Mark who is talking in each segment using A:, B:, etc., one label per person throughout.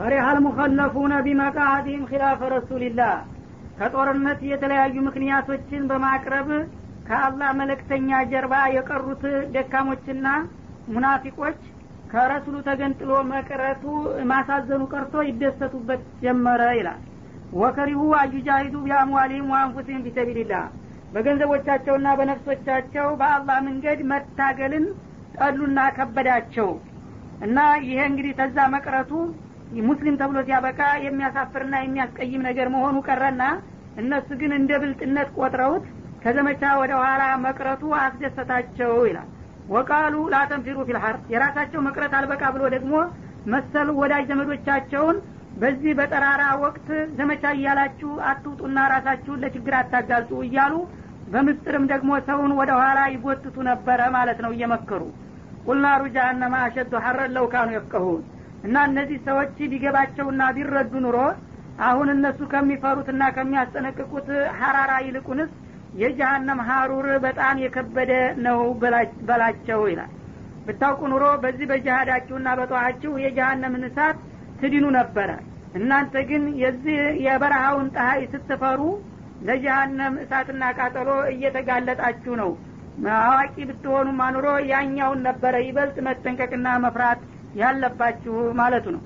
A: ፈሪሃ አልሙኸለፉነ ቢመቃዕዲም ኪላፈ ረሱልላህ ከጦርነት የተለያዩ ምክንያቶችን በማቅረብ ከአላህ መለክተኛ ጀርባ የቀሩት ደካሞችና ሙናፊቆች ከረሱሉ ተገንጥሎ መቅረቱ ማሳዘኑ ቀርቶ ይደሰቱበት ጀመረ ይላል ወከሪሁ አዩጃሂዱ ቢአምዋሊህም ወአንፉሲህም ፊሰቢልላህ በገንዘቦቻቸውና በነፍሶቻቸው በአላህ መንገድ መታገልን ጠሉና ከበዳቸው እና ይሄ እንግዲህ ተዛ መቅረቱ ሙስሊም ተብሎ ሲያበቃ የሚያሳፍርና የሚያስቀይም ነገር መሆኑ ቀረና እነሱ ግን እንደ ብልጥነት ቆጥረውት ከዘመቻ ወደ ኋላ መቅረቱ አስደሰታቸው ይላል ወቃሉ ላተንፊሩ ፊልሀር የራሳቸው መቅረት አልበቃ ብሎ ደግሞ መሰሉ ወዳጅ ዘመዶቻቸውን በዚህ በጠራራ ወቅት ዘመቻ እያላችሁ አትውጡና ራሳችሁን ለችግር አታጋልጡ እያሉ በምስጥርም ደግሞ ሰውን ወደ ኋላ ይጎትቱ ነበረ ማለት ነው እየመከሩ ቁልናሩ ጃሃነማ አሸዱ ሐረን ለውካኑ የፍቀሁን እና እነዚህ ሰዎች ቢገባቸውና ቢረዱ ኑሮ አሁን እነሱ ከሚፈሩትና ከሚያስጠነቅቁት ሀራራ ይልቁንስ የጀሃነም ሀሩር በጣም የከበደ ነው በላቸው ይላል ብታውቁ ኑሮ በዚህ በጅሃዳችሁና በጠዋችሁ የጀሃነምን እሳት ትድኑ ነበረ እናንተ ግን የዚህ የበረሃውን ጠሀይ ስትፈሩ ለጀሃነም እሳትና ቃጠሎ እየተጋለጣችሁ ነው አዋቂ ብትሆኑ ማኑሮ ያኛውን ነበረ ይበልጥ መጠንቀቅና መፍራት ያለባችሁ ማለቱ ነው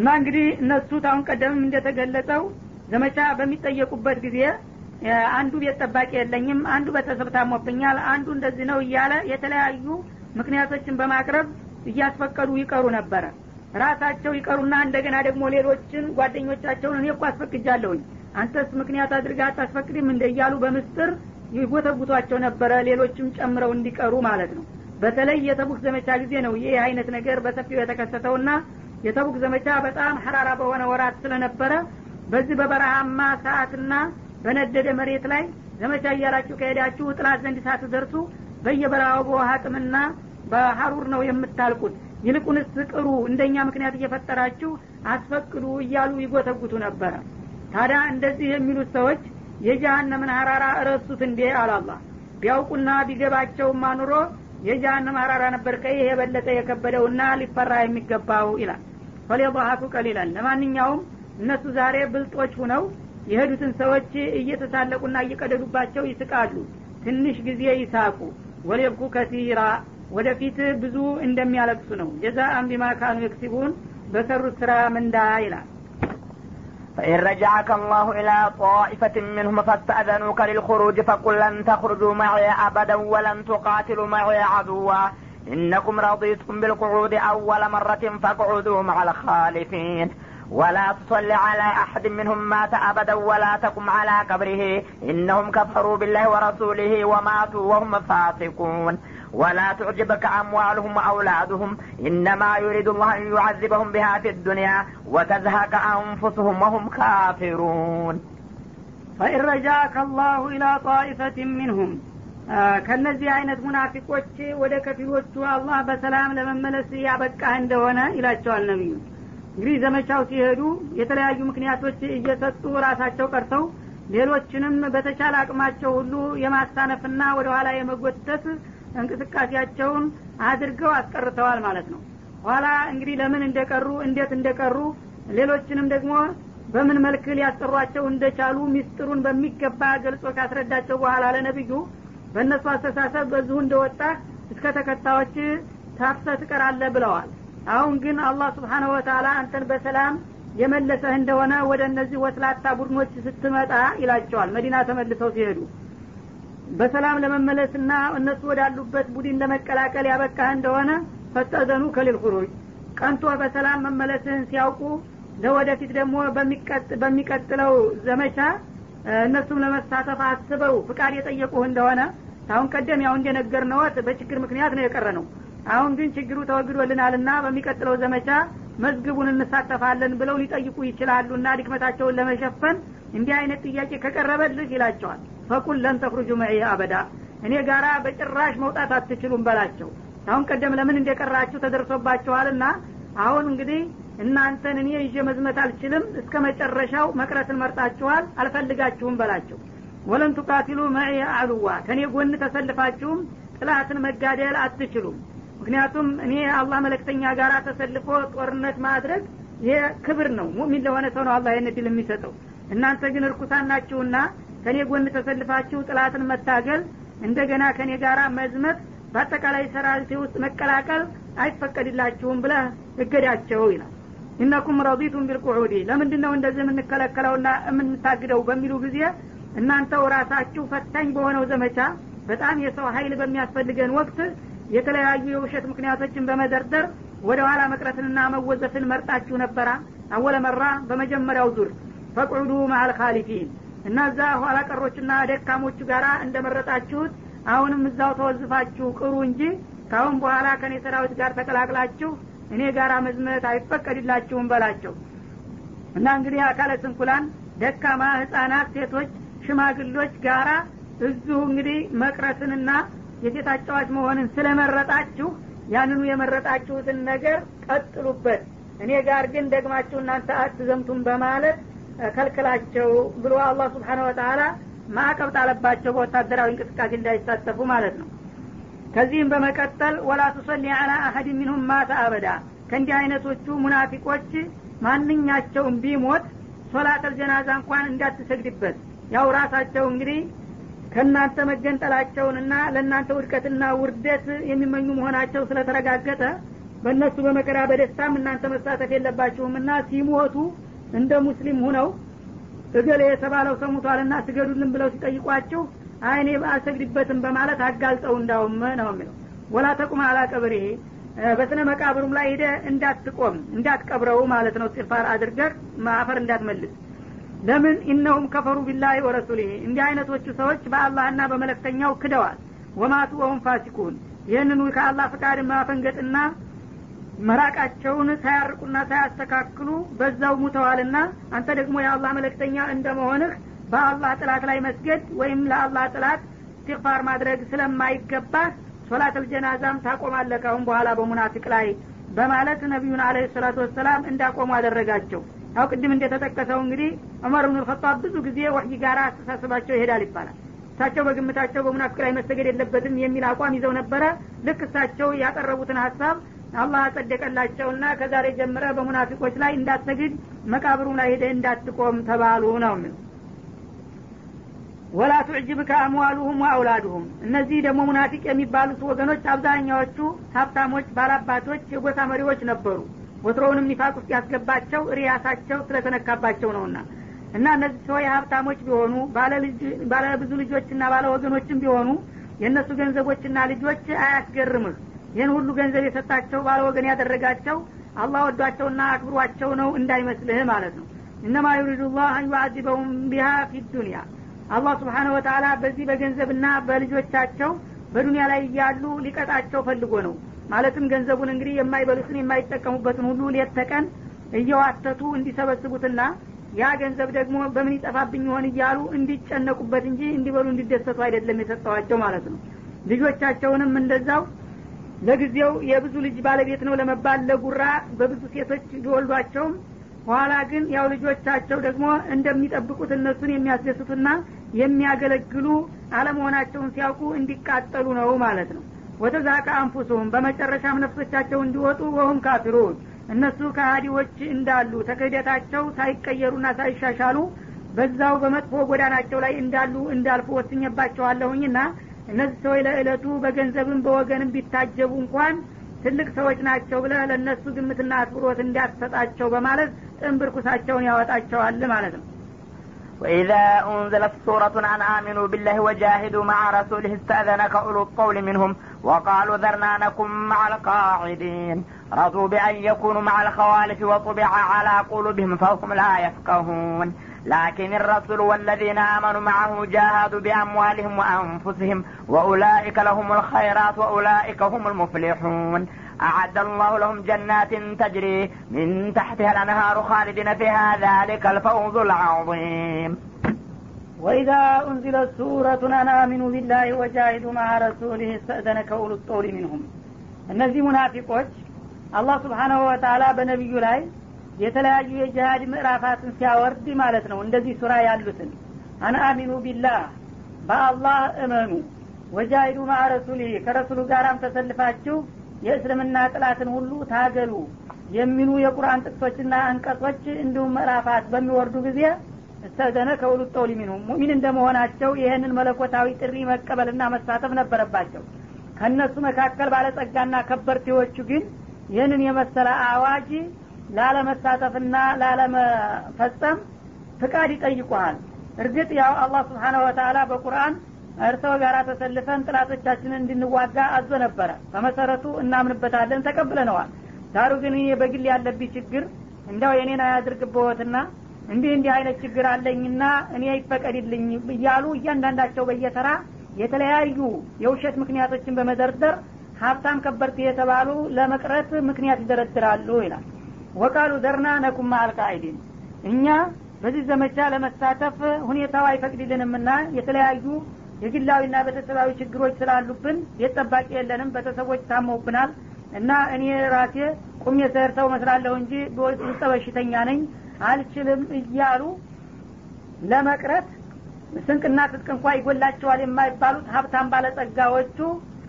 A: እና እንግዲህ እነሱ ታሁን ቀደምም እንደተገለጸው ዘመቻ በሚጠየቁበት ጊዜ አንዱ ቤት ጠባቂ የለኝም አንዱ በተሰብ ታሞብኛል አንዱ እንደዚህ ነው እያለ የተለያዩ ምክንያቶችን በማቅረብ እያስፈቀዱ ይቀሩ ነበረ ራሳቸው ይቀሩና እንደገና ደግሞ ሌሎችን ጓደኞቻቸውን እኔ እኮ አስፈቅጃለሁኝ አንተስ ምክንያት አድርጋ አታስፈቅድም እንደ እያሉ በምስጥር ይጎተጉቷቸው ነበረ ሌሎችም ጨምረው እንዲቀሩ ማለት ነው በተለይ የተቡክ ዘመቻ ጊዜ ነው ይህ አይነት ነገር በሰፊው ና የተቡክ ዘመቻ በጣም ሐራራ በሆነ ወራት ስለነበረ በዚህ በበረሃማ ሰዓትና በነደደ መሬት ላይ ዘመቻ እያላችሁ ከሄዳችሁ ጥላት ዘንድ ሳትደርሱ በየበረሃው በውሃ ጥምና በሀሩር ነው የምታልቁት ይልቁንስ ቅሩ እንደኛ ምክንያት እየፈጠራችሁ አስፈቅዱ እያሉ ይጎተጉቱ ነበረ ታዲያ እንደዚህ የሚሉት ሰዎች የጃሃነምን ሀራራ እረሱት እንዴ አላላ ቢያውቁና ቢገባቸው ኑሮ የጀሃነም አራራ ነበር ከይህ የበለጠ የከበደውና ሊፈራ የሚገባው ይላል ፈሌባሀቱ ቀሊላል ለማንኛውም እነሱ ዛሬ ብልጦች ሁነው የሄዱትን ሰዎች እየተሳለቁና እየቀደዱባቸው ይስቃሉ ትንሽ ጊዜ ይሳቁ ወሌብኩ ከቲራ ወደፊት ብዙ እንደሚያለቅሱ ነው ጀዛአን ቢማ የክሲቡን በሰሩት ስራ ምንዳ ይላል
B: فإن رجعك الله إلى طائفة منهم فاستأذنوك للخروج فقل لن تخرجوا معي أبدا ولن تقاتلوا معي عدوا إنكم رضيتم بالقعود أول مرة فاقعدوا مع الخالفين ولا تصل على أحد منهم مات أبدا ولا تقم على قبره إنهم كفروا بالله ورسوله وماتوا وهم فاسقون ولا تعجبك أموالهم وأولادهم إنما يريد الله أن يعذبهم بها في الدنيا وتزهق أنفسهم وهم كافرون
A: فإن رجاك الله إلى طائفة منهم ከእነዚህ አይነት ሙናፊቆች ወደ ከፊሎቹ አላህ በሰላም ለመመለስ ያበቃህ እንደሆነ ይላቸዋል ነቢዩ እንግዲህ ዘመቻው ሲሄዱ የተለያዩ ምክንያቶች እየሰጡ ራሳቸው ቀርተው ሌሎችንም በተቻለ አቅማቸው ሁሉ የማሳነፍና ወደ ኋላ የመጎተት እንቅስቃሴያቸውን አድርገው አስቀርተዋል ማለት ነው ኋላ እንግዲህ ለምን እንደቀሩ እንዴት እንደቀሩ ሌሎችንም ደግሞ በምን መልክ ሊያስጠሯቸው እንደቻሉ ሚስጥሩን በሚገባ ገልጾ ካስረዳቸው በኋላ ለነቢዩ በእነሱ አስተሳሰብ በዚሁ እንደወጣ እስከ ተከታዮች ታፍሰ ትቀራለ ብለዋል አሁን ግን አላህ ስብሓነ ወተላ አንተን በሰላም የመለሰህ እንደሆነ ወደ እነዚህ ወስላታ ቡድኖች ስትመጣ ይላቸዋል መዲና ተመልሰው ሲሄዱ በሰላም ለመመለስና እነሱ ወዳሉበት ቡድን ለመቀላቀል ያበቃ እንደሆነ ፈጠዘኑ ከሊል ሁሩጅ ቀንቶ በሰላም መመለስህን ሲያውቁ ለወደፊት ደግሞ በሚቀጥለው ዘመቻ እነሱም ለመሳተፍ አስበው ፍቃድ የጠየቁህ እንደሆነ አሁን ቀደም ያው እንደነገር ነዎት በችግር ምክንያት ነው የቀረ ነው አሁን ግን ችግሩ ተወግዶልናልና በሚቀጥለው ዘመቻ መዝግቡን እንሳተፋለን ብለው ሊጠይቁ ይችላሉና ድክመታቸውን ለመሸፈን እንዲህ አይነት ጥያቄ ከቀረበልህ ይላቸዋል ፈቁል ለን ተክሩጁ መዕየ አበዳ እኔ ጋራ በጭራሽ መውጣት አትችሉም በላቸው አሁን ቀደም ለምን እንደቀራችሁ ተደርሶባችኋልና አሁን እንግዲህ እናንተን እኔ ይዤ መዝመት አልችልም እስከ መጨረሻው መቅረትን መርጣችኋል አልፈልጋችሁም በላቸው ወለን ቱቃቲሉ መዕየ አዕሉዋ ከእኔ ጎን ተሰልፋችሁም ጥላትን መጋደል አትችሉም ምክንያቱም እኔ አላህ መለክተኛ ጋር ተሰልፎ ጦርነት ማድረግ ይሄ ክብር ነው ሙሚን ለሆነ ሰው ነው አላህ የሚሰጠው እናንተ ግን እርኩሳን ናችሁና ከኔ ጎን ተሰልፋችሁ ጥላትን መታገል እንደገና ከኔ ጋራ መዝመት በአጠቃላይ ሰራዊቴ ውስጥ መቀላቀል አይፈቀድላችሁም ብለህ እገዳቸው ይላል እነኩም ረዲቱም ቢልቁዑዲ ለምንድን ነው እንደዚህ የምንከለከለውና የምንታግደው በሚሉ ጊዜ እናንተው ራሳችሁ ፈታኝ በሆነው ዘመቻ በጣም የሰው ሀይል በሚያስፈልገን ወቅት የተለያዩ የውሸት ምክንያቶችን በመደርደር ወደ ኋላ መቅረትንና መወዘፍን መርጣችሁ ነበራ አወለ መራ በመጀመሪያው ዙር ፈቁዱ ማአል እና እዛ ኋላ ቀሮችና ደካሞቹ ጋር እንደመረጣችሁት አሁንም እዛው ተወዝፋችሁ ቅሩ እንጂ ካሁን በኋላ ከእኔ ሰራዊት ጋር ተቀላቅላችሁ እኔ ጋር መዝመት አይፈቀድላችሁም በላቸው እና እንግዲህ አካለ ስንኩላን ደካማ ህጻናት ሴቶች ሽማግሎች ጋራ እዚሁ እንግዲህ መቅረትንና የሴት አጫዋች መሆንን ስለመረጣችሁ ያንኑ የመረጣችሁትን ነገር ቀጥሉበት እኔ ጋር ግን ደግማችሁ እናንተ አትዘምቱም በማለት ከልክላቸው ብሎ አላህ ስብሓን ወተላ ማዕቀብ ጣለባቸው በወታደራዊ እንቅስቃሴ እንዳይሳተፉ ማለት ነው ከዚህም በመቀጠል ወላ ቱሰሊ አላ አሀድ ሚንሁም ማተ አበዳ ከእንዲህ አይነቶቹ ሙናፊቆች ማንኛቸውን ቢሞት ሶላተል ጀናዛ እንኳን እንዳትሰግድበት ያው ራሳቸው እንግዲህ ከእናንተ መገንጠላቸውንና ለእናንተ ውድቀትና ውርደት የሚመኙ መሆናቸው ስለተረጋገጠ በእነሱ በመከራ በደስታም እናንተ መሳተፍ የለባችሁምና ሲሞቱ እንደ ሙስሊም ሁነው እገሌ የተባለው ሰው ሙቷልና ስገዱልን ብለው ሲጠይቋቸው አይኔ አልሰግድበትም በማለት አጋልጠው እንዳውም ነው የሚለው ወላ ተቁም አላቀብሬ በስነ መቃብሩም ላይ ሄደ እንዳትቆም እንዳትቀብረው ማለት ነው ጭፋር አድርገር ማፈር እንዳትመልስ ለምን ኢነሁም ከፈሩ ቢላሂ ወረሱሊህ እንዲህ አይነቶቹ ሰዎች በአላህና በመለክተኛው ክደዋል ወማቱ ወሁም ፋሲኩን ይህንኑ ከአላህ ፍቃድ ማፈንገጥና መራቃቸውን ሳያርቁና ሳያስተካክሉ በዛው ሙተዋልና አንተ ደግሞ የአላህ መለክተኛ እንደመሆንህ በአላህ ጥላት ላይ መስገድ ወይም ለአላህ ጥላት እስትግፋር ማድረግ ስለማይገባህ ሶላት አልጀናዛም ታቆማለህ ካሁን በኋላ በሙናፊቅ ላይ በማለት ነቢዩን አለ ሰላቱ ወሰላም እንዳቆሙ አደረጋቸው ያው ቅድም እንደተጠቀሰው እንግዲህ ዑመር ብን ልከጣብ ብዙ ጊዜ ወህይ ጋር አስተሳሰባቸው ይሄዳል ይባላል እሳቸው በግምታቸው በሙናፊቅ ላይ መሰገድ የለበትም የሚል አቋም ይዘው ነበረ ልክ እሳቸው ያቀረቡትን ሀሳብ አላህ አጸደቀላቸውና ከዛሬ ጀምረ በሙናፊቆች ላይ እንዳትሰግድ መቃብሩም ላይ ሄደ እንዳትቆም ተባሉ ነው ምን ወላ ትዕጅብከ አምዋሉሁም ወአውላዱሁም እነዚህ ደግሞ ሙናፊቅ የሚባሉት ወገኖች አብዛኛዎቹ ሀብታሞች ባላባቶች የጎሳ መሪዎች ነበሩ ወትሮውንም ኒፋቅ ውስጥ ያስገባቸው ሪያሳቸው ስለተነካባቸው ነውና እና እነዚህ ሰው የሀብታሞች ቢሆኑ ባለብዙ ልጆችና ባለ ወገኖችም ቢሆኑ የእነሱ ገንዘቦችና ልጆች አያስገርምህ ይህን ሁሉ ገንዘብ የሰጣቸው ባለወገን ያደረጋቸው አላህ ወዷቸውና አክብሯቸው ነው እንዳይመስልህ ማለት ነው እነማ ዩሪዱ ላህ አንዩዓዚበሁም ቢሃ ፊ ዱኒያ አላህ ስብሓነ ወተላ በዚህ በገንዘብና በልጆቻቸው በዱኒያ ላይ እያሉ ሊቀጣቸው ፈልጎ ነው ማለትም ገንዘቡን እንግዲህ የማይበሉትን የማይጠቀሙበትን ሁሉ ሌት እየዋተቱ እንዲሰበስቡትና ያ ገንዘብ ደግሞ በምን ይጠፋብኝ ይሆን እያሉ እንዲጨነቁበት እንጂ እንዲበሉ እንዲደሰቱ አይደለም የሰጠዋቸው ማለት ነው ልጆቻቸውንም እንደዛው ለጊዜው የብዙ ልጅ ባለቤት ነው ለመባል ለጉራ በብዙ ሴቶች ቢወልዷቸውም ኋላ ግን ያው ልጆቻቸው ደግሞ እንደሚጠብቁት እነሱን የሚያስደስቱና የሚያገለግሉ አለመሆናቸውን ሲያውቁ እንዲቃጠሉ ነው ማለት ነው ወተዛቀ አንፉሱም በመጨረሻም ነፍሶቻቸው እንዲወጡ ወሁም ካፊሩን እነሱ ከሃዲዎች እንዳሉ ተክህደታቸው ሳይቀየሩና ሳይሻሻሉ በዛው በመጥፎ ጎዳናቸው ላይ እንዳሉ እንዳልፉ ወስኘባቸዋለሁኝና እነዚህ ሰዎች ለእለቱ በገንዘብም በወገንም ቢታጀቡ እንኳን ትልቅ ሰዎች ናቸው ብለ ለእነሱ ግምትና አክብሮት እንዲያትሰጣቸው በማለት ጥንብርኩሳቸውን ያወጣቸዋል ማለት ነው وإذا أنزلت سورة عن آمنوا بالله وجاهدوا مع رسوله استأذنك أولو الطول منهم وقالوا ذرنا نكن مع القاعدين رضوا بأن يكونوا مع الخوالف وطبع على قلوبهم فهم لا يفقهون لكن الرسول والذين آمنوا معه جاهدوا بأموالهم وأنفسهم وأولئك لهم الخيرات وأولئك هم المفلحون أعد الله لهم جنات تجري من تحتها الأنهار خالدين فيها ذلك الفوز العظيم وإذا أنزلت سورة أنا آمنوا بالله وجاهدوا مع رسوله استأذنك أولو الطول منهم እነዚህ منافقوش الله سبحانه وتعالى بنبي ላይ የተለያዩ የጅሀድ ምዕራፋትን ሲያወርድ ማለት ነው እንደዚህ ሱራ ያሉትን አናአሚኑ ቢላህ በአላህ እመኑ ወጃሂዱ ረሱሊ ከረሱሉ ጋራም ተሰልፋችሁ የእስልምና ጥላትን ሁሉ ታገሉ የሚሉ የቁርአን ጥቅሶችና አንቀጾች እንዲሁም ምዕራፋት በሚወርዱ ጊዜ እስተዘነ ከውሉ ሚኑ ሙሚን እንደመሆናቸው ይህንን መለኮታዊ ጥሪ መቀበልና መሳተፍ ነበረባቸው ከእነሱ መካከል ባለጸጋና ከበርቴዎቹ ግን ይህንን የመሰለ አዋጅ ላለመሳተፍና ላለመፈጸም ፍቃድ ይጠይቁሃል እርግጥ ያው አላህ ስብሓነ ወተላ በቁርአን እርሰው ጋር ተሰልፈን ጥላቶቻችንን እንድንዋጋ አዞ ነበረ በመሰረቱ እናምንበታለን ተቀብለነዋል ዳሩ ግን እኔ በግል ያለብኝ ችግር እንዳው የኔን አያድርግብዎትና እንዲህ እንዲህ አይነት ችግር አለኝና እኔ ይፈቀድልኝ እያሉ እያንዳንዳቸው በየተራ የተለያዩ የውሸት ምክንያቶችን በመደርደር ሀብታም ከበርት የተባሉ ለመቅረት ምክንያት ይደረድራሉ ይላል ወቃሉ ዘርና ነኩም አልቃኢዲን እኛ በዚህ ዘመቻ ለመሳተፍ ሁኔታው አይፈቅድልንምና የተለያዩ የግላዊና ቤተሰባዊ ችግሮች ስላሉብን ቤት ጠባቂ የለንም ቤተሰቦች ታመውብናል እና እኔ ራሴ ቁሜ ስሄድ መስላለሁ እንጂ ውስጠ በሽተኛ ነኝ አልችልም እያሉ ለመቅረት ስንቅና ትጥቅ እንኳ ይጎላቸዋል የማይባሉት ሀብታም ባለጸጋዎቹ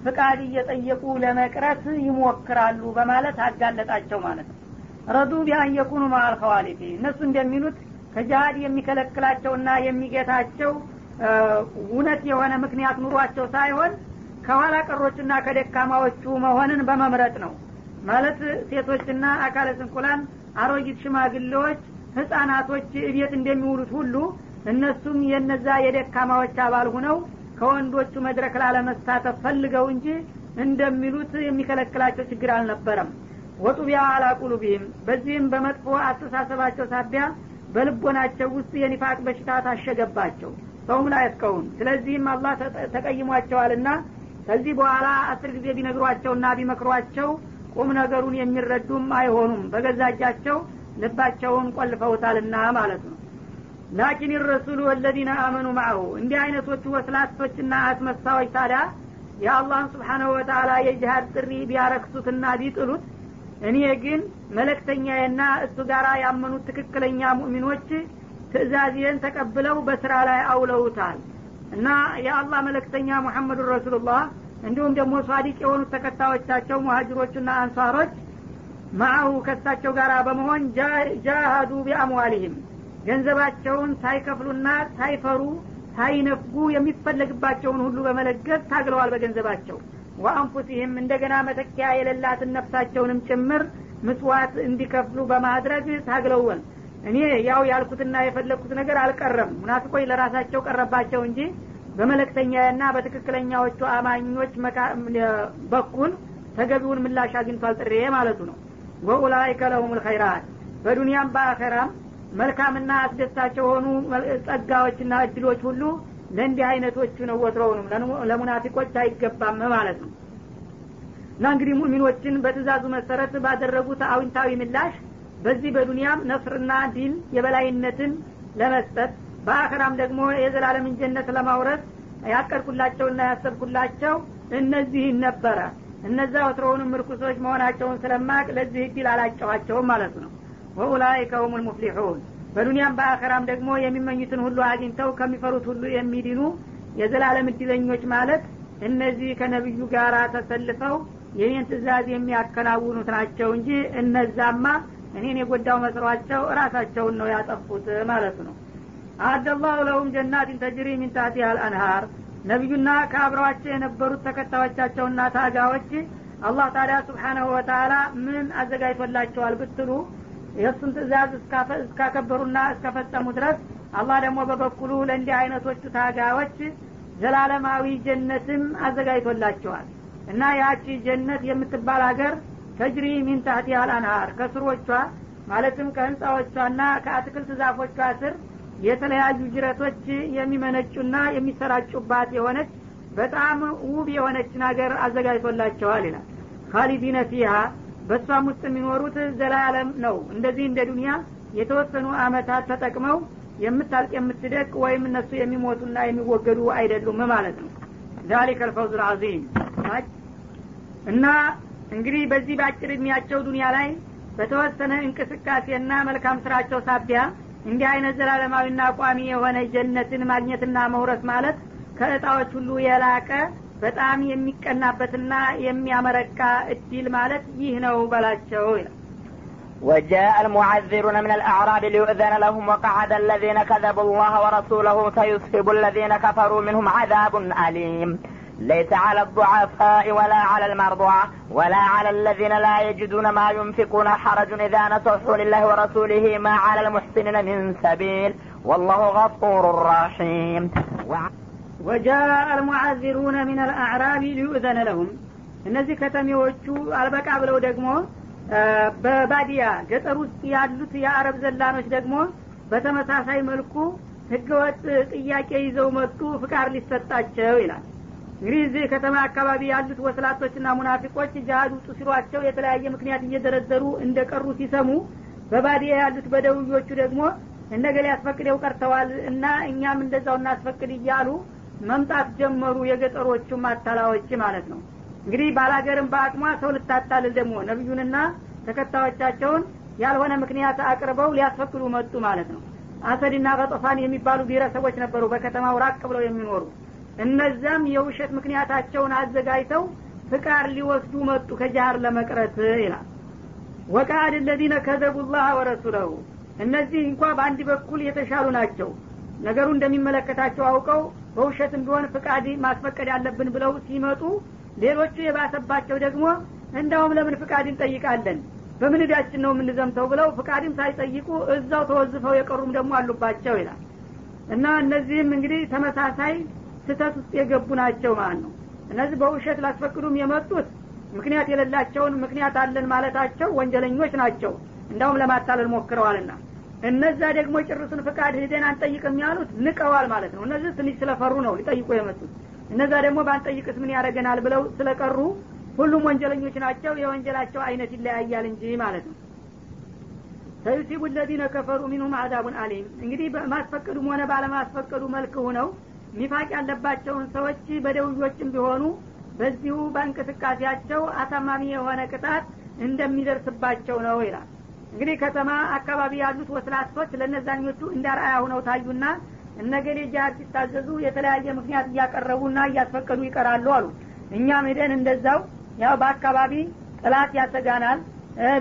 A: ፍቃድ እየጠየቁ ለመቅረት ይሞክራሉ በማለት አጋለጣቸው ማለት ነው ረዱ ቢያን የኩኑ ማአል ከዋሊፊ እነሱ እንደሚሉት ከጃሃድ የሚከለክላቸውና የሚጌታቸው እውነት የሆነ ምክንያት ኑሯቸው ሳይሆን ከኋላ ቀሮችና ከደካማዎቹ መሆንን በመምረጥ ነው ማለት ሴቶችና አካለ ስንኩላን አሮጊት ሽማግሌዎች ህጻናቶች እቤት እንደሚውሉት ሁሉ እነሱም የነዛ የደካማዎች አባል ሁነው ከወንዶቹ መድረክ ላለመሳተፍ ፈልገው እንጂ እንደሚሉት የሚከለክላቸው ችግር አልነበረም ወጡቢያ አላቁሉቢህም በዚህም በመጥፎ አስተሳሰባቸው ሳቢያ በልቦናቸው ውስጥ የኒፋቅ በሽታ ታሸገባቸው ሰውም ላይ ያስቀውን ስለዚህም አላህ ተቀይሟቸዋልና ከዚህ በኋላ አስር ጊዜ ቢነግሯቸውና ቢመክሯቸው ቁም ነገሩን የሚረዱም አይሆኑም በገዛጃቸው ልባቸውን ቆልፈውታልና ማለት ነው ላኪን ረሱሉ ወለዚነ አመኑ ማአሁ እንዲህ አይነቶቹ ወስላቶችና አስመሳዎች ታዲያ የአላህን ስብሓነሁ ወተላ የጅሃድ ጥሪ ቢያረክሱትና ቢጥሉት እኔ ግን መለክተኛዬና እሱ ጋር ያመኑት ትክክለኛ ሙእሚኖች ትእዛዜን ተቀብለው በስራ ላይ አውለውታል እና የአላህ መለክተኛ ሙሐመዱን ረሱሉላህ እንዲሁም ደግሞ ሷዲቅ የሆኑት ተከታዮቻቸው ሙሀጅሮቹና አንሳሮች ማአሁ ከሳቸው ጋር በመሆን ጃሃዱ ቢአምዋሊህም ገንዘባቸውን ሳይከፍሉና ሳይፈሩ ሳይነፍጉ የሚፈለግባቸውን ሁሉ በመለገስ ታግለዋል በገንዘባቸው ወአንፉሲህም እንደገና መተኪያ የሌላትን ነፍሳቸውንም ጭምር ምጽዋት እንዲከፍሉ በማድረግ ታግለውን እኔ ያው ያልኩትና የፈለግኩት ነገር አልቀረም ሙናፍቆች ለራሳቸው ቀረባቸው እንጂ በመለክተኛና በትክክለኛዎቹ አማኞች በኩል ተገቢውን ምላሽ አግኝቷል ጥሬ ማለቱ ነው ወኡላይከ ለሁም ልኸይራት በዱንያም በአኸራም መልካምና አስደሳች የሆኑ ጸጋዎችና እድሎች ሁሉ ለእንዲህ አይነቶቹ ነው ወትረውንም ለሙናፊቆች አይገባም ማለት ነው እና እንግዲህ ሙሚኖችን በትእዛዙ መሰረት ባደረጉት አዊንታዊ ምላሽ በዚህ በዱንያም ነፍርና ዲን የበላይነትን ለመስጠት በአክራም ደግሞ የዘላለምን ጀነት ለማውረስ ያቀድኩላቸውና ያሰብኩላቸው እነዚህን ነበረ እነዛ ወትረውንም ምርኩሶች መሆናቸውን ስለማቅ ለዚህ እድል አላጨኋቸውም ማለት ነው ወኡላይከ ሁም ልሙፍሊሑን በዱንያም በአኸራም ደግሞ የሚመኙትን ሁሉ አግኝተው ከሚፈሩት ሁሉ የሚድኑ የዘላለም እድለኞች ማለት እነዚህ ከነብዩ ጋር ተሰልፈው የኔን ትእዛዝ የሚያከናውኑት ናቸው እንጂ እነዛማ እኔን የጎዳው መስሯቸው እራሳቸውን ነው ያጠፉት ማለት ነው አደላሁ ለሁም ጀናትን ተጅሪ ሚን ታህቲሃ አልአንሃር ነቢዩና ከአብረዋቸው የነበሩት ተከታዮቻቸውና ታጋዎች አላህ ታዲያ ስብሓነሁ ወተላ ምን አዘጋጅቶላቸዋል ብትሉ የእሱን ትእዛዝ እስካከበሩና እስከፈጸሙ ድረስ አላህ ደግሞ በበኩሉ ለእንዲህ አይነቶቹ ታጋዎች ዘላለማዊ ጀነትን አዘጋጅቶላቸዋል እና ያቺ ጀነት የምትባል ሀገር ተጅሪ ሚን ታህቲሃል ከስሮቿ ማለትም ከህንፃዎቿና ከአትክልት ዛፎቿ ስር የተለያዩ ጅረቶች የሚመነጩና የሚሰራጩባት የሆነች በጣም ውብ የሆነችን ሀገር አዘጋጅቶላቸዋል ይላል ካሊዲነ ፊሃ በእሷም ውስጥ የሚኖሩት ዘላለም ነው እንደዚህ እንደ ዱኒያ የተወሰኑ አመታት ተጠቅመው የምታልቅ የምትደቅ ወይም እነሱ የሚሞቱና የሚወገዱ አይደሉም ማለት ነው ዛሊከ ልፈውዝ ልአዚም እና እንግዲህ በዚህ በአጭር እድሜያቸው ዱኒያ ላይ በተወሰነ እንቅስቃሴና መልካም ስራቸው ሳቢያ እንዲህ አይነት ዘላለማዊና ቋሚ የሆነ ጀነትን ማግኘትና መውረስ ማለት ከእጣዎች ሁሉ የላቀ በጣም የሚቀናበትና የሚያመረቃ እድል ማለት ይህ ነው በላቸው ይላል وجاء المعذرون من الأعراب ليؤذن لهم وقعد الذين كذبوا الله ورسوله فيصيب الذين كفروا منهم عذاب أليم ليس على الضعفاء ولا على المرضى ولا على الذين لا يجدون ما ينفقون حرج إذا نصحوا لله ورسوله ما على المحسنين من سبيل والله غفور رحيم ወጃአ አልሙዓዚሩነ ሚን አልአዕራቢ ሊዩእዘነ ለሁም እነዚህ ከተሜዎቹ አልበቃ ብለው ደግሞ በባዲያ ገጠር ውስጥ ያሉት የአረብ ዘላኖች ደግሞ በተመሳሳይ መልኩ ህገወጥ ጥያቄ ይዘው መጡ ፍቃድ ሊሰጣቸው ይላል እንግዲህ እዚህ ከተማ አካባቢ ያሉት ወስላቶችና ሙናፊቆች ጃሃድ ውጡ ሲሏቸው የተለያየ ምክንያት እየደረደሩ እንደቀሩ ሲሰሙ በባዲያ ያሉት በደውዮቹ ደግሞ እነገሌ ያስፈቅደው ቀርተዋል እና እኛም እንደዛው እናስፈቅድ እያሉ መምጣት ጀመሩ የገጠሮቹ ማታላዎች ማለት ነው እንግዲህ ባላገርም በአቅሟ ሰው ልታታልል ደግሞ ነቢዩንና ተከታዮቻቸውን ያልሆነ ምክንያት አቅርበው ሊያስፈቅዱ መጡ ማለት ነው አሰድና ቀጠፋን የሚባሉ ብሔረሰቦች ነበሩ በከተማው ራቅ ብለው የሚኖሩ እነዚያም የውሸት ምክንያታቸውን አዘጋጅተው ፍቃድ ሊወስዱ መጡ ከጃር ለመቅረት ይላል ወቃድ ለዚነ ከዘቡ ላህ ወረሱለሁ እነዚህ እንኳ በአንድ በኩል የተሻሉ ናቸው ነገሩ እንደሚመለከታቸው አውቀው በውሸት ቢሆን ፍቃድ ማስፈቀድ ያለብን ብለው ሲመጡ ሌሎቹ የባሰባቸው ደግሞ እንዳውም ለምን ፍቃድ እንጠይቃለን በምን እዳችን ነው የምንዘምተው ብለው ፍቃድም ሳይጠይቁ እዛው ተወዝፈው የቀሩም ደግሞ አሉባቸው ይላል እና እነዚህም እንግዲህ ተመሳሳይ ስህተት ውስጥ የገቡ ናቸው ማለት ነው እነዚህ በውሸት ላስፈቅዱም የመጡት ምክንያት የሌላቸውን ምክንያት አለን ማለታቸው ወንጀለኞች ናቸው እንዳውም ለማታለል ሞክረዋልና እነዛ ደግሞ ጭርሱን ፍቃድ ሂደን አንጠይቅም ያሉት ንቀዋል ማለት ነው እነዚህ ትንሽ ስለፈሩ ነው ሊጠይቁ የመጡት እነዛ ደግሞ ባንጠይቅስ ምን ያደረገናል ብለው ስለቀሩ ሁሉም ወንጀለኞች ናቸው የወንጀላቸው አይነት ይለያያል እንጂ ማለት ነው ሰዩሲቡ ለዚነ ከፈሩ ሚንሁም አዛቡን አሊም እንግዲህ በማስፈቀዱም ሆነ ባለማስፈቀዱ መልክ ሁነው ሚፋቅ ያለባቸውን ሰዎች በደውዮችም ቢሆኑ በዚሁ በእንቅስቃሴያቸው አሳማሚ የሆነ ቅጣት እንደሚደርስባቸው ነው ይላል እንግዲህ ከተማ አካባቢ ያሉት ወስላቶች ለነዛኞቹ እንዳርአያ ሁነው ታዩና እነገሌ ጃሃድ ሲታዘዙ የተለያየ ምክንያት እያቀረቡና እያስፈቀዱ ይቀራሉ አሉ እኛም ሄደን እንደዛው ያው በአካባቢ ጥላት ያሰጋናል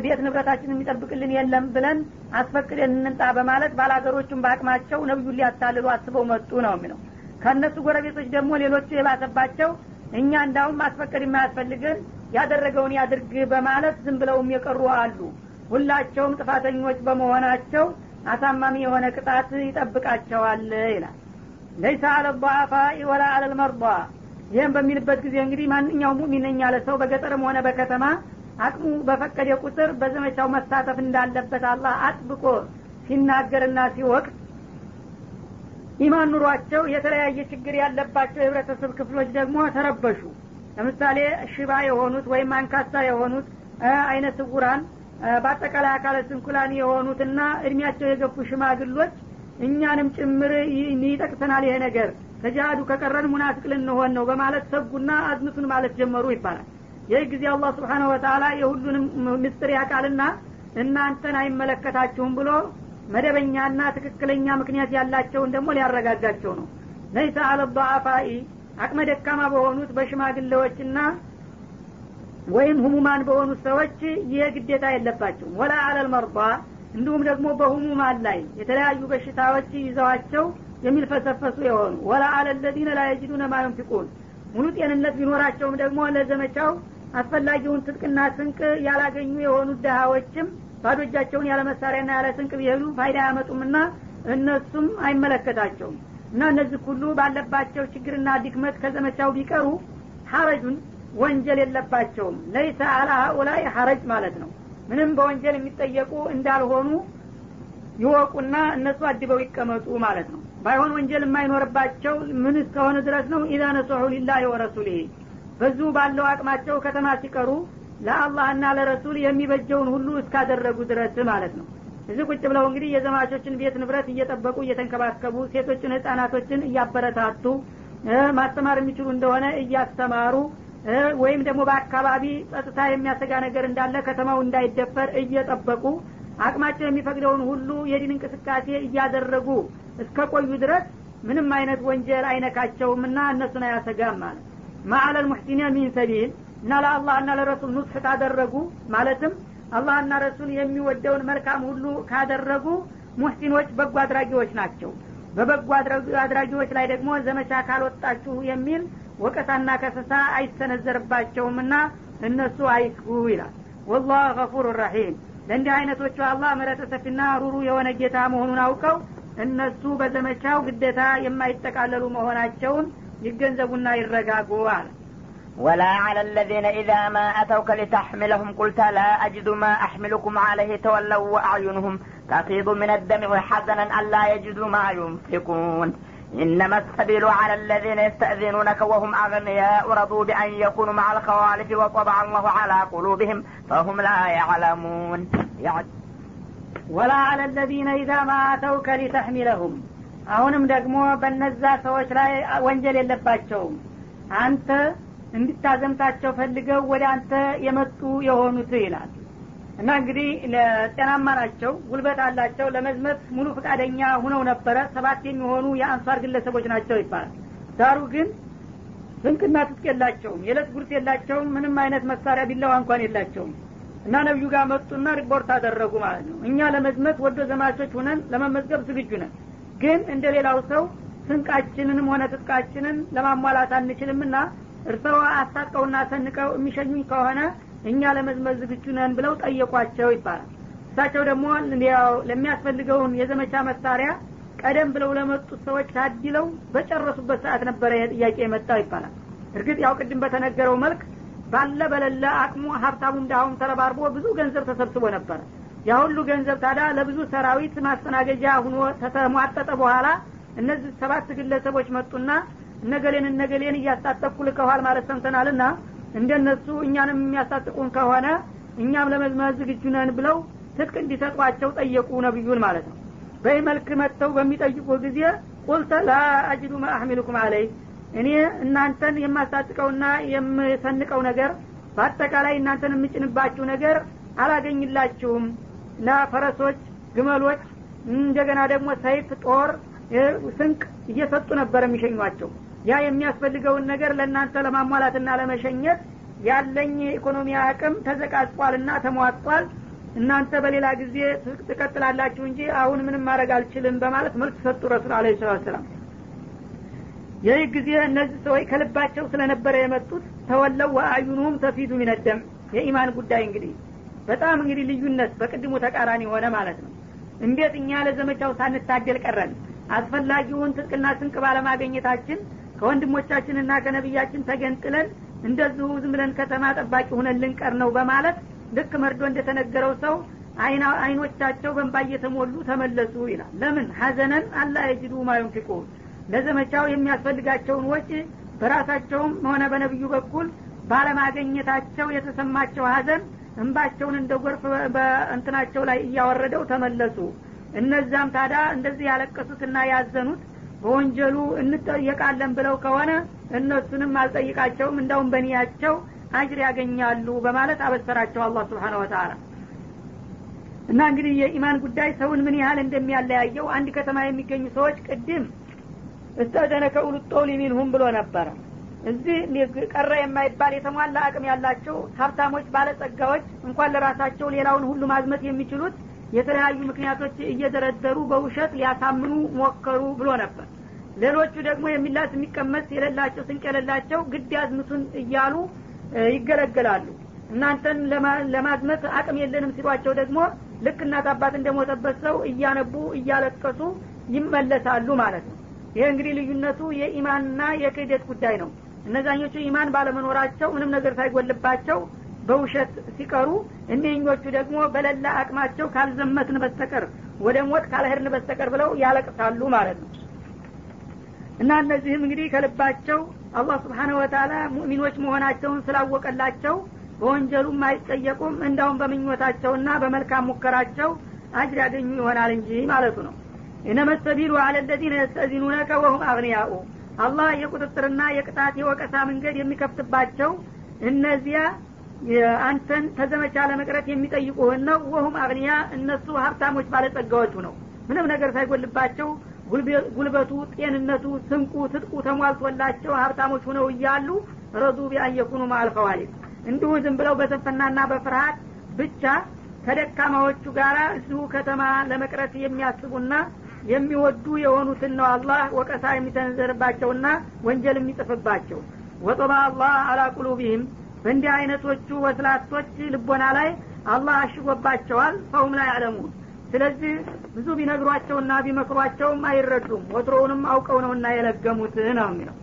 A: ቤት ንብረታችን የሚጠብቅልን የለም ብለን አስፈቅደን እንንጣ በማለት ባላገሮቹን በአቅማቸው ነብዩን ሊያታልሉ አስበው መጡ ነው የሚለው ከእነሱ ጎረቤቶች ደግሞ ሌሎቹ የባሰባቸው እኛ እንዳሁም ማስፈቀድ የማያስፈልግን ያደረገውን ያድርግ በማለት ዝም ብለውም የቀሩ አሉ ሁላቸውም ጥፋተኞች በመሆናቸው አሳማሚ የሆነ ቅጣት ይጠብቃቸዋል ይላል ለይሰ አፋ ወላ አለልመርዷ ይህም በሚልበት ጊዜ እንግዲህ ማንኛውም ሙሚነኝ ያለ ሰው በገጠርም ሆነ በከተማ አቅሙ በፈቀደ ቁጥር በዘመቻው መሳተፍ እንዳለበት አላህ አጥብቆ ሲናገርና ሲወቅት ኢማን ኑሯቸው የተለያየ ችግር ያለባቸው የህብረተሰብ ክፍሎች ደግሞ ተረበሹ ለምሳሌ ሽባ የሆኑት ወይም አንካሳ የሆኑት አይነት ስጉራን በአጠቃላይ አካለ ስንኩላን የሆኑትና እድሜያቸው የገፉ ሽማግሎች እኛንም ጭምር ይጠቅሰናል ይሄ ነገር ከጃሃዱ ከቀረን ሙናፊቅ ልንሆን ነው በማለት ሰጉና አዝምቱን ማለት ጀመሩ ይባላል ይህ ጊዜ አላህ ስብሓነ ወተላ የሁሉንም ምስጥር ያቃልና እናንተን አይመለከታችሁም ብሎ መደበኛና ትክክለኛ ምክንያት ያላቸውን ደግሞ ሊያረጋጋቸው ነው ነይሰ አለ አቅመ ደካማ በሆኑት በሽማግሌዎችና ወይም ህሙማን በሆኑ ሰዎች ይህ ግዴታ የለባቸውም ወላ አለል መርባ እንዲሁም ደግሞ በህሙማን ላይ የተለያዩ በሽታዎች ይዘዋቸው የሚልፈሰፈሱ የሆኑ ወላ አለለዚነ ለዚነ የጅዱነ ማ ሙሉ ጤንነት ቢኖራቸውም ደግሞ ለዘመቻው አስፈላጊውን ትጥቅና ስንቅ ያላገኙ የሆኑ ድሃዎችም ባዶ እጃቸውን ያለ መሳሪያና ያለ ስንቅ ቢሄዱ ፋይዳ አያመጡምና እነሱም አይመለከታቸውም እና እነዚህ ሁሉ ባለባቸው ችግርና ድክመት ከዘመቻው ቢቀሩ ሀረጁን ወንጀል የለባቸውም ለይሰ አላ ሀኡላይ ሀረጅ ማለት ነው ምንም በወንጀል የሚጠየቁ እንዳልሆኑ ይወቁና እነሱ አድበው ይቀመጡ ማለት ነው ባይሆን ወንጀል የማይኖርባቸው ምን እስከሆነ ድረስ ነው ኢዛ ነሶሑ ሊላህ ወረሱሊህ በዙ ባለው አቅማቸው ከተማ ሲቀሩ ለአላህና ለረሱል የሚበጀውን ሁሉ እስካደረጉ ድረስ ማለት ነው እዚህ ቁጭ ብለው እንግዲህ የዘማቾችን ቤት ንብረት እየጠበቁ እየተንከባከቡ ሴቶችን ህጻናቶችን እያበረታቱ ማስተማር የሚችሉ እንደሆነ እያስተማሩ ወይም ደግሞ በአካባቢ ጸጥታ የሚያሰጋ ነገር እንዳለ ከተማው እንዳይደፈር እየጠበቁ አቅማቸው የሚፈቅደውን ሁሉ የዲን እንቅስቃሴ እያደረጉ እስከ ቆዩ ድረስ ምንም አይነት ወንጀል ና እነሱን አያሰጋም ማለት ማአለል ሙሕሲኒን ሚን ሰቢል እና ለአላህና ለረሱል ኑስሕ ካደረጉ ማለትም አላህና ረሱል የሚወደውን መልካም ሁሉ ካደረጉ ሙሕሲኖች በጎ አድራጊዎች ናቸው በበጎ አድራጊዎች ላይ ደግሞ ዘመቻ ካልወጣችሁ የሚል ወቀሳና ከሰሳ አይሰነዘርባቸውምና እነሱ አይክፉ ይላል ወላህ ገፉር ረሒም ለእንዲህ አይነቶቹ አላህ ምረተ ሰፊና ሩሩ የሆነ ጌታ መሆኑን አውቀው እነሱ በዘመቻው ግዴታ የማይጠቃለሉ መሆናቸውን ይገንዘቡና ይረጋጉ አለ ولا على الذين إذا ما أتوك لتحملهم قلت لا أجد ما أحملكم عليه تولوا وأعينهم تفيض من الدمع حزنا ألا يجدوا ما ينفقون إنما السبيل على الذين يستأذنونك وهم أغنياء رضوا بأن يكونوا مع الخوالف وطبع الله على قلوبهم فهم لا يعلمون ولا على الذين إذا ما أتوك لتحملهم አሁንም ደግሞ በነዛ ሰዎች ላይ ወንጀል የለባቸውም አንተ እንድታዘምታቸው ፈልገው ወደ አንተ የመጡ የሆኑት ይላል እና እንግዲህ ለጤናማ ናቸው ጉልበት አላቸው ለመዝመት ሙሉ ፈቃደኛ ሁነው ነበረ ሰባት የሚሆኑ የአንሷር ግለሰቦች ናቸው ይባላል ዳሩ ግን ስንቅና ትጥቅ የላቸውም የለት ጉርት የላቸውም ምንም አይነት መሳሪያ ቢለዋ እንኳን የላቸውም እና ነብዩ ጋር መጡና ሪፖርት አደረጉ ማለት ነው እኛ ለመዝመት ወዶ ዘማቾች ሁነን ለመመዝገብ ዝግጁ ነን ግን እንደ ሌላው ሰው ስንቃችንንም ሆነ ትጥቃችንን ለማሟላት አንችልምና እርሰዋ አስታጥቀውና ሰንቀው የሚሸኙኝ ከሆነ እኛ ለመዝመር ዝግጁ ነን ብለው ጠየቋቸው ይባላል እሳቸው ደግሞ ለሚያስፈልገውን የዘመቻ መሳሪያ ቀደም ብለው ለመጡት ሰዎች ታድለው በጨረሱበት ሰዓት ነበረ ጥያቄ የመጣው ይባላል እርግጥ ያው ቅድም በተነገረው መልክ ባለ በለለ አቅሙ ሀብታሙም ዳሁም ተረባርቦ ብዙ ገንዘብ ተሰብስቦ ነበረ ያ ሁሉ ገንዘብ ታዲያ ለብዙ ሰራዊት ማስተናገጃ ሁኖ ተተሟጠጠ በኋላ እነዚህ ሰባት ግለሰቦች መጡና እነገሌን እነገሌን እያስታጠቅኩ ልከኋል ማለት ሰምተናልና እንደነሱ እኛንም የሚያሳጥቁን ከሆነ እኛም ለመዝመት ዝግጁ ነን ብለው ትጥቅ እንዲሰጧቸው ጠየቁ ነብዩን ማለት ነው በይ መልክ መጥተው በሚጠይቁ ጊዜ ቁልተ ላ አጅዱ ማአሕሚልኩም አለይ እኔ እናንተን የማስታጥቀውና የምሰንቀው ነገር በአጠቃላይ እናንተን የምጭንባችሁ ነገር አላገኝላችሁም እና ፈረሶች ግመሎች እንደገና ደግሞ ሰይፍ ጦር ስንቅ እየሰጡ ነበር የሚሸኟቸው ያ የሚያስፈልገውን ነገር ለእናንተ ለማሟላትና ለመሸኘት ያለኝ የኢኮኖሚ አቅም ተዘቃጥቋልና ተሟጧል እናንተ በሌላ ጊዜ ትቀጥላላችሁ እንጂ አሁን ምንም ማድረግ አልችልም በማለት መልስ ሰጡ ረሱል አለ ስላት ሰላም ይህ ጊዜ እነዚህ ሰዎች ከልባቸው ስለነበረ የመጡት ተወለው ወአዩኑሁም ተፊዱ ሚነደም የኢማን ጉዳይ እንግዲህ በጣም እንግዲህ ልዩነት በቅድሙ ተቃራኒ ሆነ ማለት ነው እንዴት እኛ ለዘመቻው ሳንታገል ቀረን አስፈላጊውን ትጥቅና ስንቅ ባለማገኘታችን ከወንድሞቻችንና ከነቢያችን ተገንጥለን እንደዚሁ ዝም ብለን ከተማ ጠባቂ ሁነን ልንቀር ነው በማለት ልክ መርዶ እንደተነገረው ሰው አይኖቻቸው በንባ እየተሞሉ ተመለሱ ይላል ለምን ሀዘነን አላ የጅዱ ማዩንፊቁ ለዘመቻው የሚያስፈልጋቸውን ወጪ በራሳቸውም ሆነ በነቢዩ በኩል ባለማገኘታቸው የተሰማቸው ሀዘን እንባቸውን እንደ ጎርፍ በእንትናቸው ላይ እያወረደው ተመለሱ እነዛም ታዳ እንደዚህ ያለቀሱትና ያዘኑት በወንጀሉ እንጠየቃለን ብለው ከሆነ እነሱንም አልጠይቃቸውም እንዳውም በንያቸው አጅር ያገኛሉ በማለት አበሰራቸው አላህ ስብሓን ወተላ እና እንግዲህ የኢማን ጉዳይ ሰውን ምን ያህል እንደሚያለያየው አንድ ከተማ የሚገኙ ሰዎች ቅድም እስተደነከ ኡሉ ጦውል ብሎ ነበረ እዚህ ቀረ የማይባል የተሟላ አቅም ያላቸው ሀብታሞች ባለጸጋዎች እንኳን ለራሳቸው ሌላውን ሁሉ ማዝመት የሚችሉት የተለያዩ ምክንያቶች እየደረደሩ በውሸት ሊያሳምኑ ሞከሩ ብሎ ነበር ሌሎቹ ደግሞ የሚላስ የሚቀመስ የሌላቸው ስንቅ የሌላቸው ግድ ያዝምቱን እያሉ ይገለገላሉ እናንተን ለማዝመት አቅም የለንም ሲሏቸው ደግሞ ልክ እናት አባት እንደሞተበት ሰው እያነቡ እያለቀሱ ይመለሳሉ ማለት ነው ይህ እንግዲህ ልዩነቱ የኢማንና የክህደት ጉዳይ ነው እነዛኞቹ ኢማን ባለመኖራቸው ምንም ነገር ሳይጎልባቸው በውሸት ሲቀሩ እኔኞቹ ደግሞ በለላ አቅማቸው ካልዘመትን በስተቀር ወደ ሞት ካልሄድን በስተቀር ብለው ያለቅሳሉ ማለት ነው እና እነዚህም እንግዲህ ከልባቸው አላህ ስብሓነ ወተላ ሙእሚኖች መሆናቸውን ስላወቀላቸው በወንጀሉም አይጠየቁም እንዳውም በምኞታቸውና በመልካም ሙከራቸው አጅር ያገኙ ይሆናል እንጂ ማለቱ ነው እነመሰቢሉ አለ ለዚነ የስተእዚኑነከ ወሁም አላህ የቁጥጥርና የቅጣት የወቀሳ መንገድ የሚከፍትባቸው እነዚያ አንተን ተዘመቻ ለመቅረት የሚጠይቁ ነው ወሁም አግኒያ እነሱ ሀብታሞች ባለጸጋዎቹ ነው ምንም ነገር ሳይጎልባቸው ጉልበቱ ጤንነቱ ስንቁ ትጥቁ ተሟልቶላቸው ሀብታሞች ሆነው እያሉ ረዱ ቢአየኩኑ ማአልፈዋሊድ እንዲሁ ዝም ብለው በሰፈናና በፍርሀት ብቻ ከደካማዎቹ ጋር እዚሁ ከተማ ለመቅረት የሚያስቡና የሚወዱ የሆኑትን ነው አላህ ወቀሳ የሚሰነዘርባቸውና ወንጀል የሚጽፍባቸው ወጠባ አላህ አላ ቁሉቢህም በእንዲህ አይነቶቹ ወስላቶች ልቦና ላይ አላህ አሽጎባቸዋል ፈውም ላይ ያለሙን ስለዚህ ብዙ ቢነግሯቸውና ቢመክሯቸውም አይረዱም ወትሮውንም አውቀው ነውና የለገሙት ነው የሚለው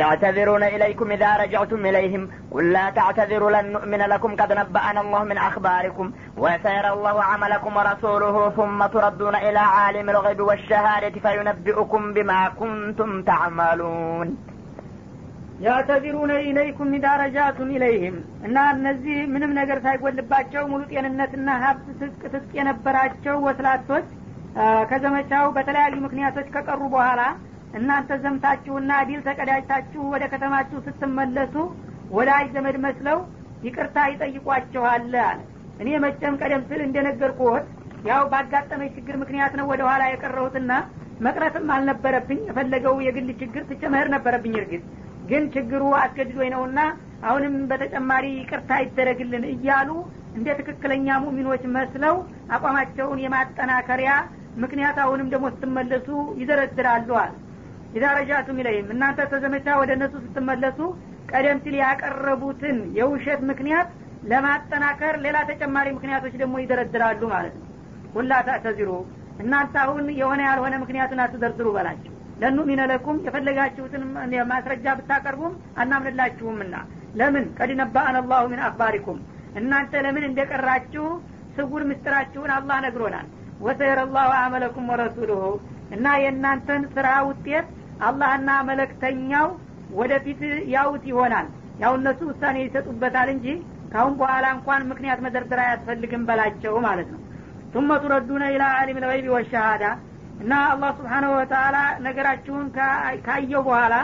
A: يعتذرون إليكم إذا رجعتم إليهم قل لا تعتذروا لن نؤمن لكم قد نبأنا الله من أخباركم وسيرى الله عملكم ورسوله ثم تردون إلى عالم الغيب والشهادة فينبئكم بما كنتم تعملون ያተዚሩነ ኢለይኩም ሚዳረጃቱን ኢለይህም እና እነዚህ ምንም ነገር ሳይጎልባቸው ሙሉ ጤንነትና ሀብት ትጥቅ ትጥቅ የነበራቸው ወስላቶች ከዘመቻው በተለያዩ ምክንያቶች ከቀሩ በኋላ እናንተ ዘምታችሁና ዲል ተቀዳጅታችሁ ወደ ከተማችሁ ስትመለሱ ወዳጅ ዘመድ መስለው ይቅርታ ይጠይቋችኋል አለ እኔ መጨም ቀደም ስል እንደነገርኩት ያው ባጋጠመኝ ችግር ምክንያት ነው ወደ ኋላ የቀረሁትና መቅረትም አልነበረብኝ የፈለገው የግል ችግር መህር ነበረብኝ እርግጥ ግን ችግሩ አስገድዶኝ ነውና አሁንም በተጨማሪ ይቅርታ ይደረግልን እያሉ እንደ ትክክለኛ ሙሚኖች መስለው አቋማቸውን የማጠናከሪያ ምክንያት አሁንም ደግሞ ስትመለሱ ይዘረዝራሉዋል ኢዛ ረጃቱም ይለይም እናንተ ተዘመቻ ወደ እነሱ ስትመለሱ ቀደም ሲል ያቀረቡትን የውሸት ምክንያት ለማጠናከር ሌላ ተጨማሪ ምክንያቶች ደግሞ ይደረድራሉ ማለት ነው ሁላ ተዚሩ እናንተ አሁን የሆነ ያልሆነ ምክንያቱን አትዘርዝሩ በላቸው ለኑሚነ ለኩም የፈለጋችሁትን ማስረጃ ብታቀርቡም አናምንላችሁምና ለምን ቀድ ነባአን አላሁ ምን አክባሪኩም እናንተ ለምን እንደቀራችሁ ስውር ምስጢራችሁን አላህ ነግሮናል ወሰየረ አላሁ አመለኩም ወረሱሉሁ እና የእናንተን ስራ ውጤት አላህና መለክተኛው ወደፊት ያውት ይሆናል ያው እነሱ ውሳኔ ይሰጡበታል እንጂ ካሁን በኋላ እንኳን ምክንያት መደርደር አያስፈልግም በላቸው ማለት ነው ثم تردون الى عالم الغيب والشهادة እና አላህ ስብሓነሁ ወተላ ነገራችሁን ካየው በኋላ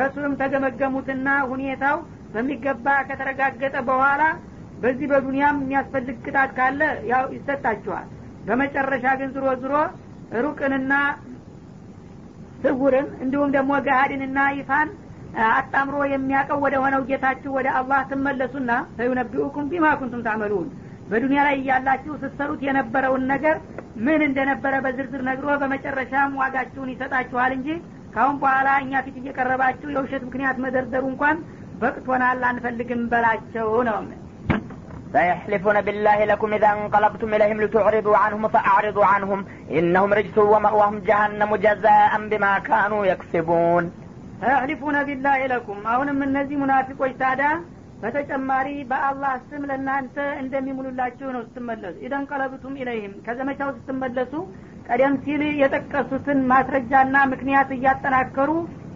A: ረሱልም ተገመገሙትና ሁኔታው በሚገባ ከተረጋገጠ በኋላ በዚህ በዱንያም የሚያስፈልግ ቅጣት ካለ ያው ይሰጣችኋል በመጨረሻ ግን ዝሮ ዝሮ ሩቅንና ስውርን እንዲሁም ደግሞ ገሃድንና ይፋን አጣምሮ የሚያቀው ወደ ሆነው ጌታችሁ ወደ አላህ ትመለሱና ሰዩነቢኡኩም ቢማ ኩንቱም ታመሉን በዱንያ ላይ እያላችሁ ስትሰሩት የነበረውን ነገር ምን እንደነበረ በዝርዝር ነግሮ በመጨረሻም ዋጋችሁን ይሰጣችኋል እንጂ ካሁን በኋላ እኛ ፊት እየቀረባችሁ የውሸት ምክንያት መደርደሩ እንኳን በቅቶናል አንፈልግም በላቸው ነው فيحلفون بالله لكم إذا انقلبتم إليهم لتعرضوا عنهم فأعرضوا عنهم إنهم رجس ومأواهم جهنم جزاء بما كانوا يكسبون فيحلفون بالله لكم أهون من نزي منافق وجتادا በተጨማሪ በአላህ ስም ለእናንተ እንደሚሙሉላችሁ ነው ስትመለሱ ኢደን ቀለብቱም ኢለይህም ከዘመቻው ስትመለሱ ቀደም ሲል የጠቀሱትን ማስረጃና ምክንያት እያጠናከሩ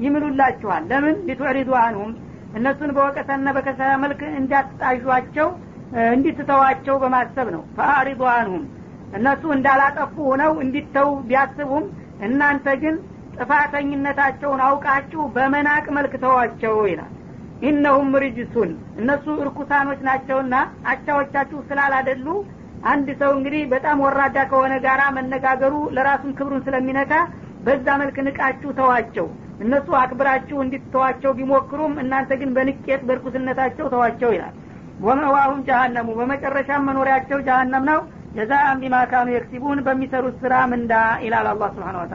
A: ይምሉላችኋል ለምን ሊትዕሪዱ አንሁም እነሱን በወቀሰና በከሰራ መልክ እንዳትጣዥቸው እንዲትተዋቸው በማሰብ ነው ፈአሪዱ አንሁም እነሱ እንዳላጠፉ ሆነው እንዲተው ቢያስቡም እናንተ ግን ጥፋተኝነታቸውን አውቃችሁ በመናቅ መልክ ተዋቸው ይላል ኢነሁም ርጅሱን እነሱ እርኩሳኖች ናቸውና አቻዎቻችሁ ስላላደሉ አንድ ሰው እንግዲህ በጣም ወራዳ ከሆነ ጋራ መነጋገሩ ለራሱን ክብሩን ስለሚነካ በዛ መልክ ንቃችሁ ተዋቸው እነሱ አክብራችሁ እንዲትተዋቸው ቢሞክሩም እናንተ ግን በንቄት በእርኩስነታቸው ተዋቸው ይላል ወመዋሁም ጀሀነሙ በመጨረሻ መኖሪያቸው ጀሀነም ነው ጀዛአን ቢማ የክሲቡን በሚሰሩት ስራ ምንዳ ይላል አላ ስብን